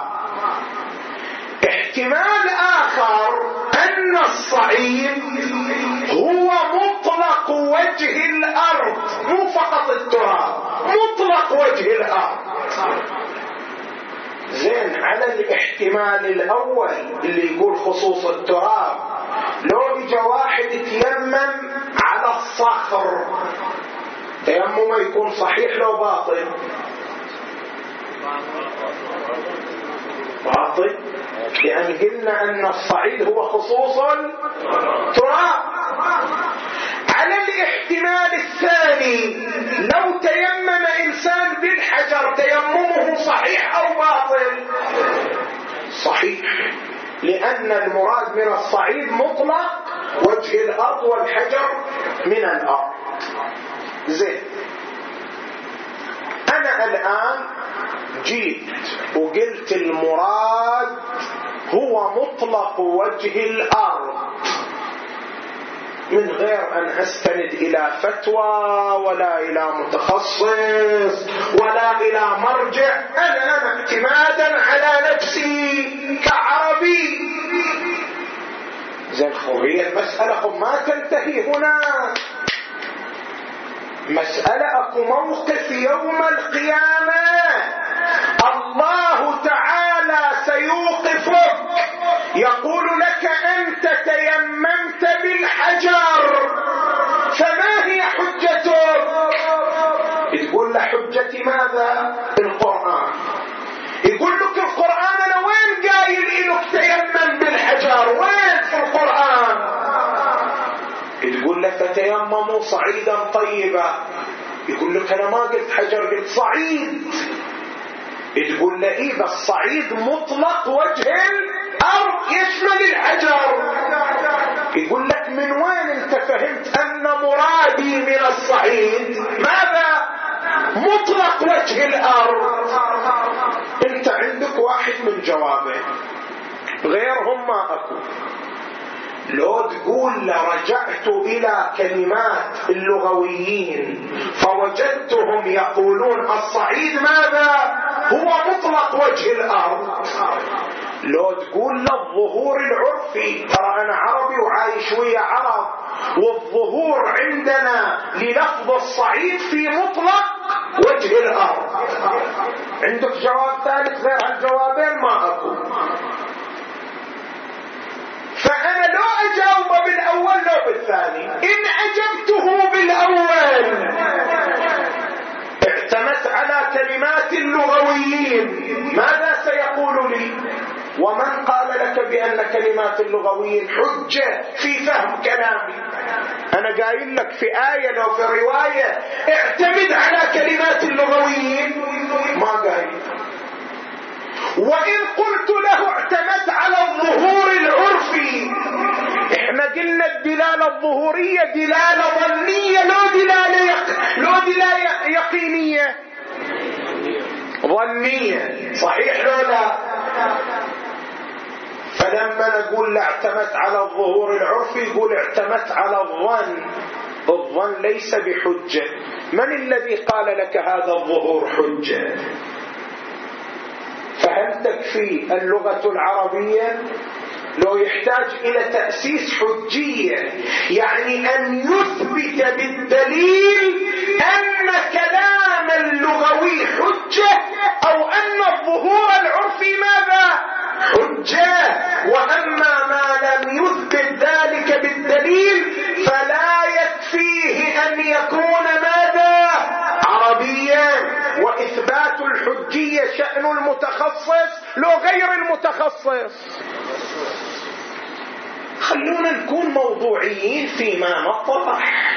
احتمال آخر أن الصعيد هو مطلق وجه الأرض مو فقط التراب مطلق وجه الأرض. زين على الاحتمال الأول اللي يقول خصوص التراب لو اجى واحد يتيمم على الصخر تيممه يكون صحيح لو باطل؟ باطل لأن قلنا أن الصعيد هو خصوص التراب. على الاحتمال الثاني لو تيمم إنسان بالحجر تيممه صحيح أو باطل؟ صحيح. لأن المراد من الصعيد مطلق وجه الأرض والحجر من الأرض. زين. أنا الآن جيت وقلت المراد هو مطلق وجه الأرض. من غير أن أستند إلى فتوى ولا إلى متخصص ولا إلى مرجع أنا أنا اعتمادا على نفسي كعربي. زين هي المسألة ما تنتهي هنا. مسألة أكو موقف يوم القيامة. الله تعالى سيوقفك. يقول لك أنت تيممت بالحجر. فما هي حجتك؟ تقول له حجتي ماذا؟ القرآن. يقول لك القرآن أنا وين قايل إنك تيمم بالحجر؟ وين في القرآن؟ تقول لك فتيمموا صعيدا طيبا. يقول لك أنا ما قلت حجر قلت صعيد. تقول له إيه بس صعيد مطلق وجه الأرض يشمل الحجر. يقول لك من وين أنت فهمت أن مرادي من الصعيد؟ ماذا؟ مطلق وجه الأرض. أنت عندك واحد من جوابه غيرهم ما لو تقول لرجعت إلى كلمات اللغويين فوجدتهم يقولون الصعيد ماذا؟ هو مطلق وجه الأرض. لو تقول للظهور العرفي ترى أنا عربي وعايش ويا عرب والظهور عندنا للفظ الصعيد في مطلق وجه الأرض. عندك جواب ثالث؟ غير هالجوابين ما أكو فأنا لو أجاوب بالأول لو بالثاني. إن أجبته بالأول. اعتمدت على كلمات اللغويين ماذا سيقول لي؟ ومن قال لك بأن كلمات اللغويين حجة في فهم كلامي؟ أنا قايل لك في آية لو في رواية اعتمد على كلمات اللغويين ما قايل. وإن قلت له اعتمدت على الظهور العرفي إحنا قلنا الدلالة الظهورية دلالة ظنية لو دلالة يق... لو دلالة يقينية. ظنية. صحيح لو لا؟ فلما نقول اعتمدت على الظهور العرفي يقول اعتمدت على الظن. الظن ليس بحجة. من الذي قال لك هذا الظهور حجة؟ فهل تكفي اللغة العربية لو يحتاج إلى تأسيس حجية يعني أن يثبت بالدليل أن كلام اللغوي حجة أو أن الظهور العرفي ماذا؟ حجة. وأما ما لم يثبت ذلك بالدليل فلا يكفيه أن يكون ماذا؟ عربيا وإثبات الحجية شأن المتخصص لو غير المتخصص. خلونا نكون موضوعيين فيما نطرح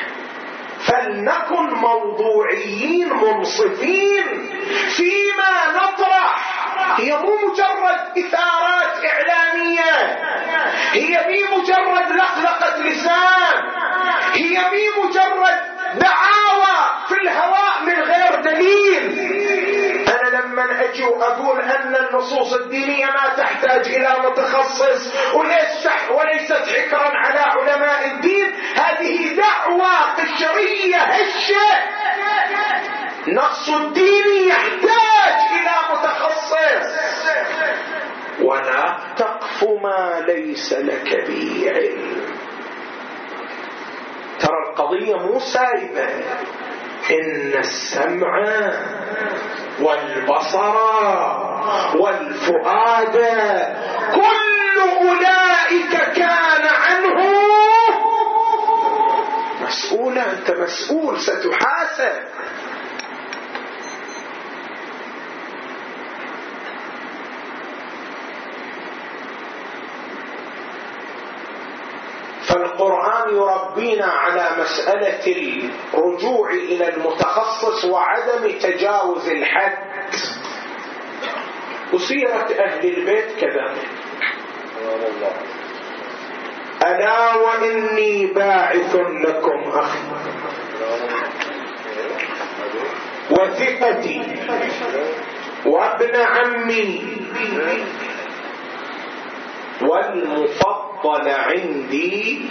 فلنكن موضوعيين منصفين فيما نطرح. هي مو مجرد إثارات إعلامية. هي مي مجرد لقلقة لسان. هي مي مجرد دعاوى في الهواء من غير دليل. لما أجي وأقول أن النصوص الدينية ما تحتاج إلى متخصص وليست حكرا على علماء الدين هذه دعوة قشريه هشة. نص الدين يحتاج إلى متخصص. ولا تقف ما ليس لك به علم. ترى القضية مو سايبه إن السمع والبصر والفؤاد كل أولئك كان عنه مسؤولا. أنت مسؤول ستحاسب. فالقرآن يربينا على مسألة الرجوع إلى المتخصص وعدم تجاوز الحد. وسيرة أهل البيت كذلك. ألا وإني باعث لكم أخي. وثقتي وابن عمي والمفضل عندي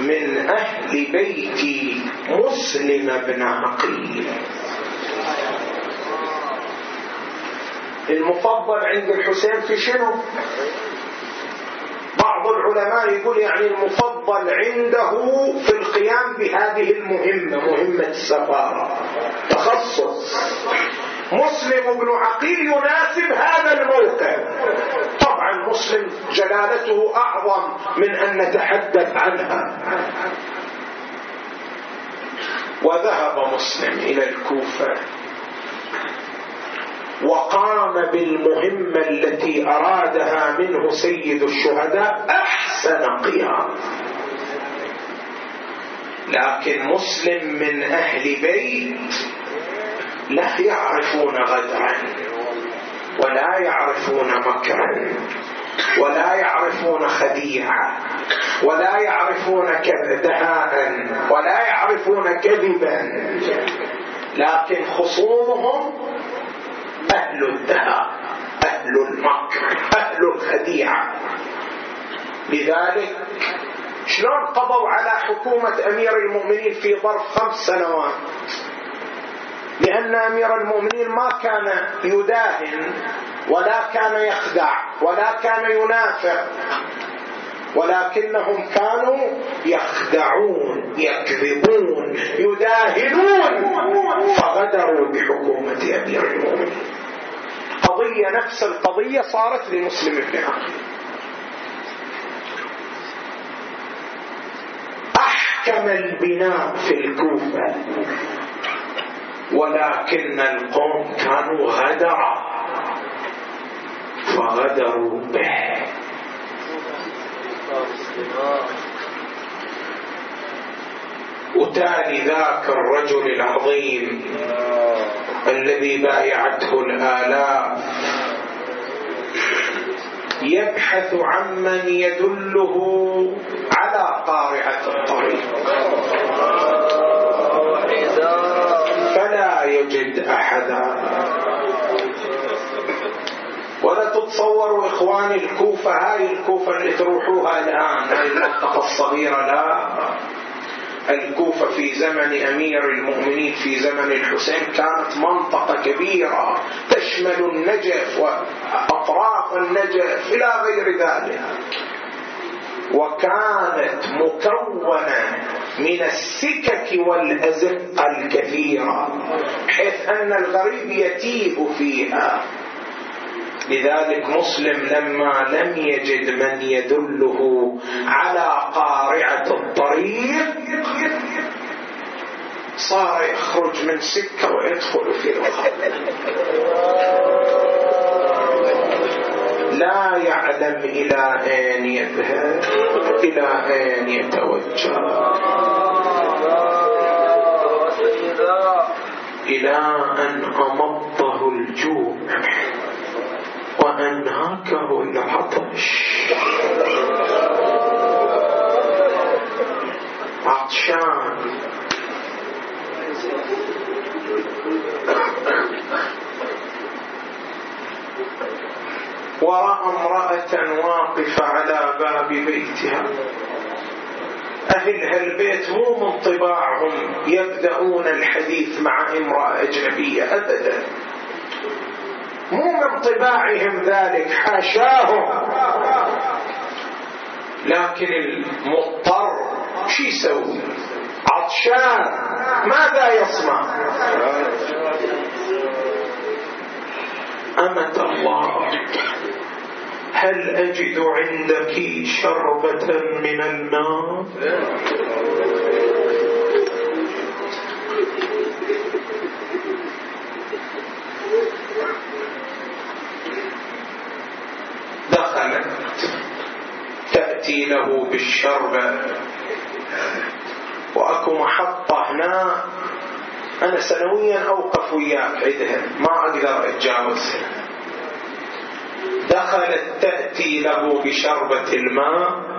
من أهل بيتي مسلم بن عقيل. المفضل عند الحسين في شنو؟ بعض العلماء يقول يعني المفضل عنده في القيام بهذه المهمة مهمة السفارة تخصص. مسلم بن عقيل يناسب هذا الموقع طبعا مسلم جلالته أعظم من أن نتحدث عنها. وذهب مسلم إلى الكوفة. وقام بالمهمة التي أرادها منه سيد الشهداء أحسن قيام. لكن مسلم من أهل بيت لا يعرفون غدرا ولا يعرفون مكرا ولا يعرفون خديعة ولا يعرفون دهاء ولا يعرفون كذبا. لكن خصومهم أهل الدهاء أهل المكر أهل الخديعة. لذلك شلون قضوا على حكومة أمير المؤمنين في ظرف خمس سنوات؟ لأن أمير المؤمنين ما كان يداهن ولا كان يخدع ولا كان ينافق. ولكنهم كانوا يخدعون يكذبون يداهنون. فغدروا بحكومة أمير المؤمنين. قضية نفس القضية صارت لمسلم بن عقيل أحكم البناء في الكوفة. ولكن القوم كانوا غدرا فغدروا به. وتالي ذاك الرجل العظيم الذي بايعته الآلاف. يبحث عمن يدله على قارعة الطريق. فلا يجد أحدا. ولا تتصوروا إخواني الكوفة هاي الكوفة اللي تروحوها الآن هاي المنطقة الصغيرة لا. الكوفة في زمن أمير المؤمنين في زمن الحسين كانت منطقة كبيرة تشمل النجف وأطراف النجف إلى غير ذلك. وكانت مكونة من السكك والأزقة الكثيرة حيث أن الغريب يتيه فيها. لذلك مسلم لما لم يجد من يدله على قارعة الطريق صار يخرج من سكة ويدخل في أخرى لا يعلم إلى أين يذهب إلى أين يتوجه. إلى أن أمضه الجوع. وأنهاكه العطش. عطشان. ورأى امرأة واقفة على باب بيتها. أهل هالبيت مو من طباعهم يبدأون الحديث مع امرأة أجنبية أبدا. مو من طباعهم ذلك حاشاهم. لكن المضطر شو يسوي؟ عطشان. ماذا يصنع؟ أمة الله. هل أجد عندك شربة من الماء؟ دخلت تأتي له بالشربة وأكو محطة هنا أنا سنويا أوقف وياك عندها ما أقدر أتجاوزها دخلت تأتي له بشربة الماء.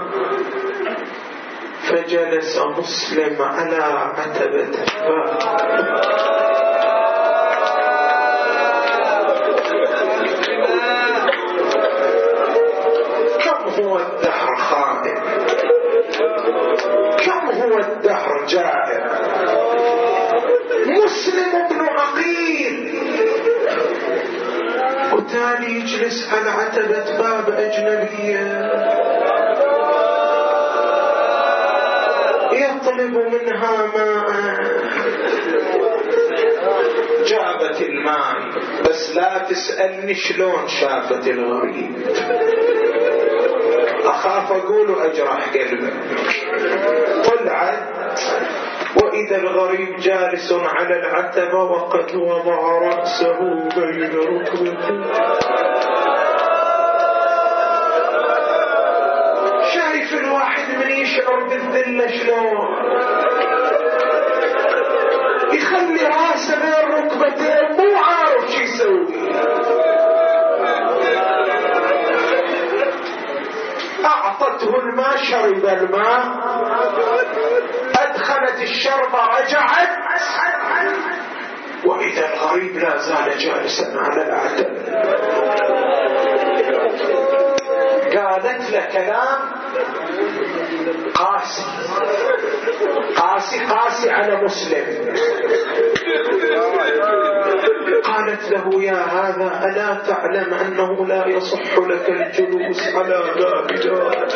فجلس مسلم على عتبة الباب. كم هو الدهر خائن كم هو الدهر جائر وتالي يجلس على عتبة باب أجنبية. يطلب منها ماء. جابت الماء بس لا تسألني شلون شافت الغريب. أخاف أقول وأجرح قلبه طلعت. وإذا الغريب جالس على العتبة وقد وضع رأسه بين ركبته شايف الواحد من يشعر بالذلة شلون؟ يخلي راسه بين ركبتين مو عارف شو يسوي. أعطته الماء شرب الماء. الشربة رجعت. وإذا الغريب لا زال جالسا على العتب قالت له كلام قاسي. قاسي قاسي على مسلم. قالت له يا هذا ألا تعلم أنه لا يصح لك الجلوس على باب دار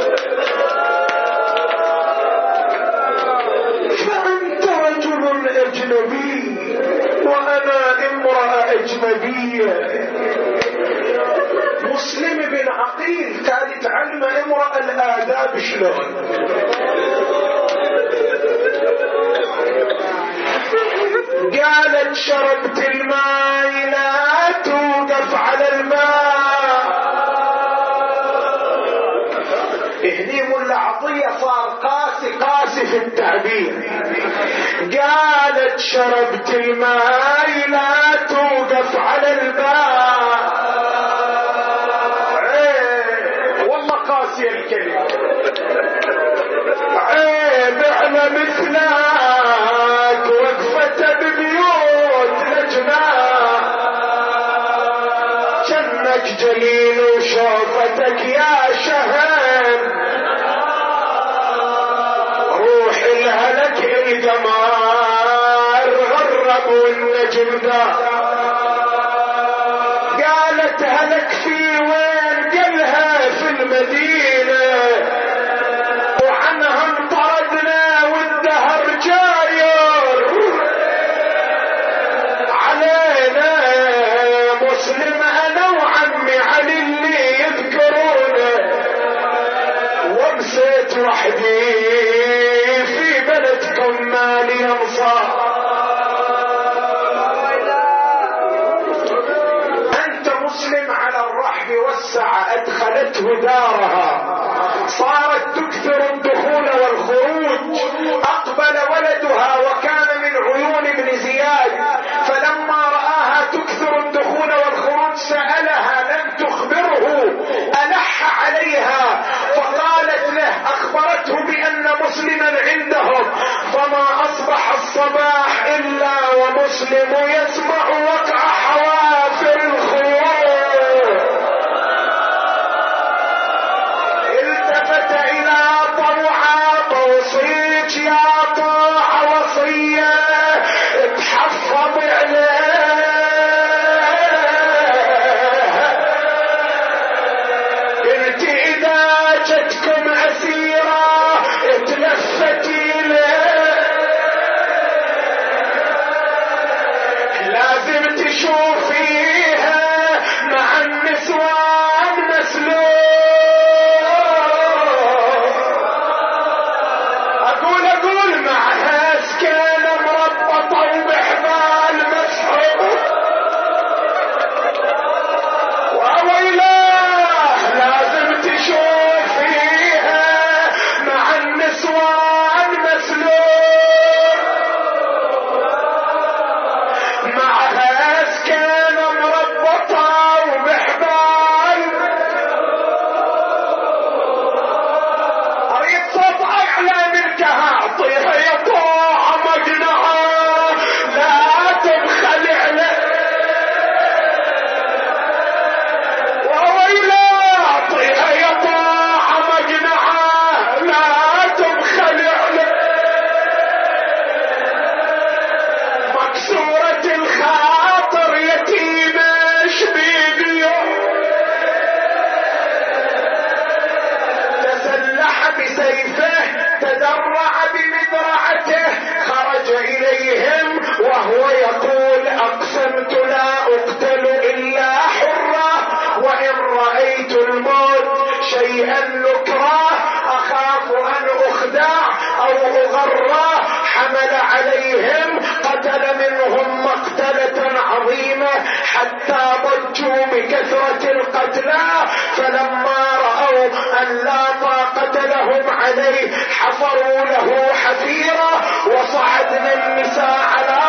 مسلم بن عقيل كانت تعلم امرأة الآداب شلون؟ قالت شربت الماء لا توقف على الماء. هني ملا عطية صار قاسي قاسي في التعبير. قالت شربت الماء لا توقف على الماء عيب والله قاسية الكلمة. عيب على مثلك وقفة ببيوت نجمة جنك جليل وشوفتك يا شهر روح الهلك قمر غرب والنجم دار قالت هلك في وين قالها في المدينة. وعنها انطردنا والدهر جاير. علينا مسلم أنا وعمي علي اللي يذكرونه. ومسيت وحدي في بلدكم مالي انصار ادخلته دارها صارت تكثر الدخول والخروج. أقبل ولدها وكان من عيون ابن زياد. فلما رآها تكثر الدخول والخروج سألها لم تخبره؟ ألح عليها. فقالت له أخبرته بأن مسلما عندهم. فما أصبح الصباح إلا ومسلم يسمع وقع حوافر الخيول حتى ضجوا بكثرة القتلى فلما رأوا أن لا طاقة لهم عليه حفروا له حفيرة وصعدنا النساء على